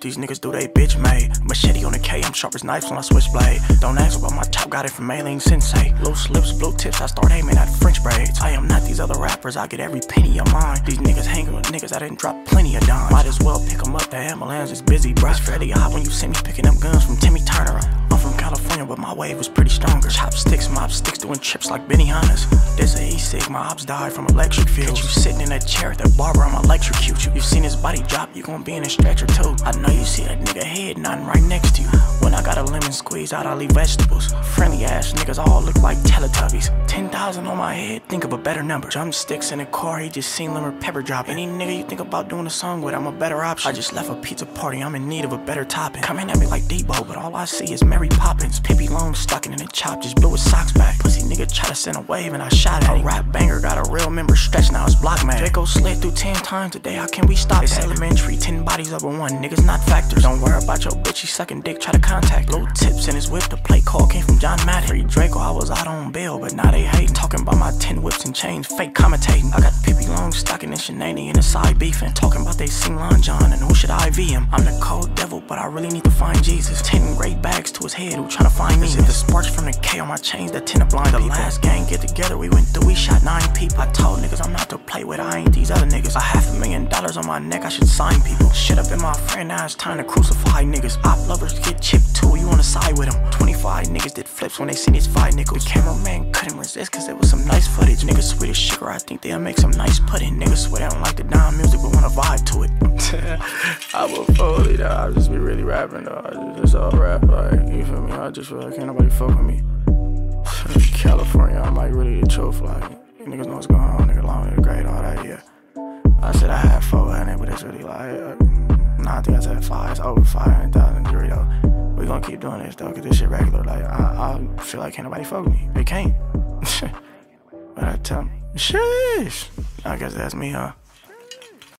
these niggas do they bitch made. Machete on the K, I'm sharp as knives on a switchblade. Don't ask about my top, got it from Mailing Sensei. Loose lips, blue tips, I start aiming at French braids. I am not these other rappers, I get every penny of mine. These niggas hanging with niggas, I didn't drop plenty of dimes. Might as well pick 'em up, the ambulance is busy, bruh. It's fairly hot when you see me picking up guns from Timmy Turner. I'm from California, but my wave was pretty stronger. Chopsticks, mob sticks, doing trips like Benihanas. This a E-Sig, my ops died from electric fields. Catch you sitting in that chair at the barber, I'ma electrocute you. You've seen his body drop, you gon' be in a stretcher too. I know you see that nigga head nodding right next to you. When I got a lemon squeeze out, I leave vegetables. Friendly ass niggas all look like Teletubbies. 10,000 on my head, think of a better number. Drumsticks in a car, he just seen lemon pepper drop. Any nigga you think about doing a song with, I'm a better option. I just left a pizza party, I'm in need of a better topping. Coming at me like Debo, but all I see is Mary Poppins. Pippi Long stocking in the chop, just blew his socks back. Pussy nigga try to send a wave and I shot at him. A rap banger got a real member stretch, now it's block man. Draco slid through 10 times today, how can we stop It's elementary, 10 bodies over one, niggas not factors. Don't worry about your bitch, she sucking dick, try to contact. Low tips in his whip, the play call came from John Madden. Free Drakeo, I was out on bail, but now they hating. Talking about my 10 whips and chains, fake commentating. I got Pippi Long stocking and Shenani in the side beefing. Talking about they sing Lon John and who should IV him. I'm the cold devil, but I really need to find Jesus. 10 great bags to his head, who tryna find me? If the sparks from the K on my chains that tend to blind the last gang get together, we went through, we shot nine people. I told niggas I'm not to play with, I ain't these other niggas. A half a million dollars on my neck, I should sign people. Shit up in my friend, now it's time to crucify niggas. Op lovers get chipped too, you wanna side with them. 25 niggas did flips when they seen his five nickels. The cameraman couldn't resist cause it was some nice footage. Niggas sweet as sugar, I think they'll make some nice pudding. Niggas swear they don't like the down music but wanna vibe to it. I will fully I'll just be really rapping though. I just, just all rap, like, you feel me? I just feel like can't nobody fuck with me. California, I'm like really the truth, like, niggas know what's going on, nigga, long, nigga, great, all that, yeah. I said I had 400, but it's really like, uh, nah, I think I said five, it's over 500,000 degree though. We gonna keep doing this though, cause this shit regular, like, I, I feel like can't nobody fuck me. They can't. but I tell them, sheesh. I guess that's me, huh?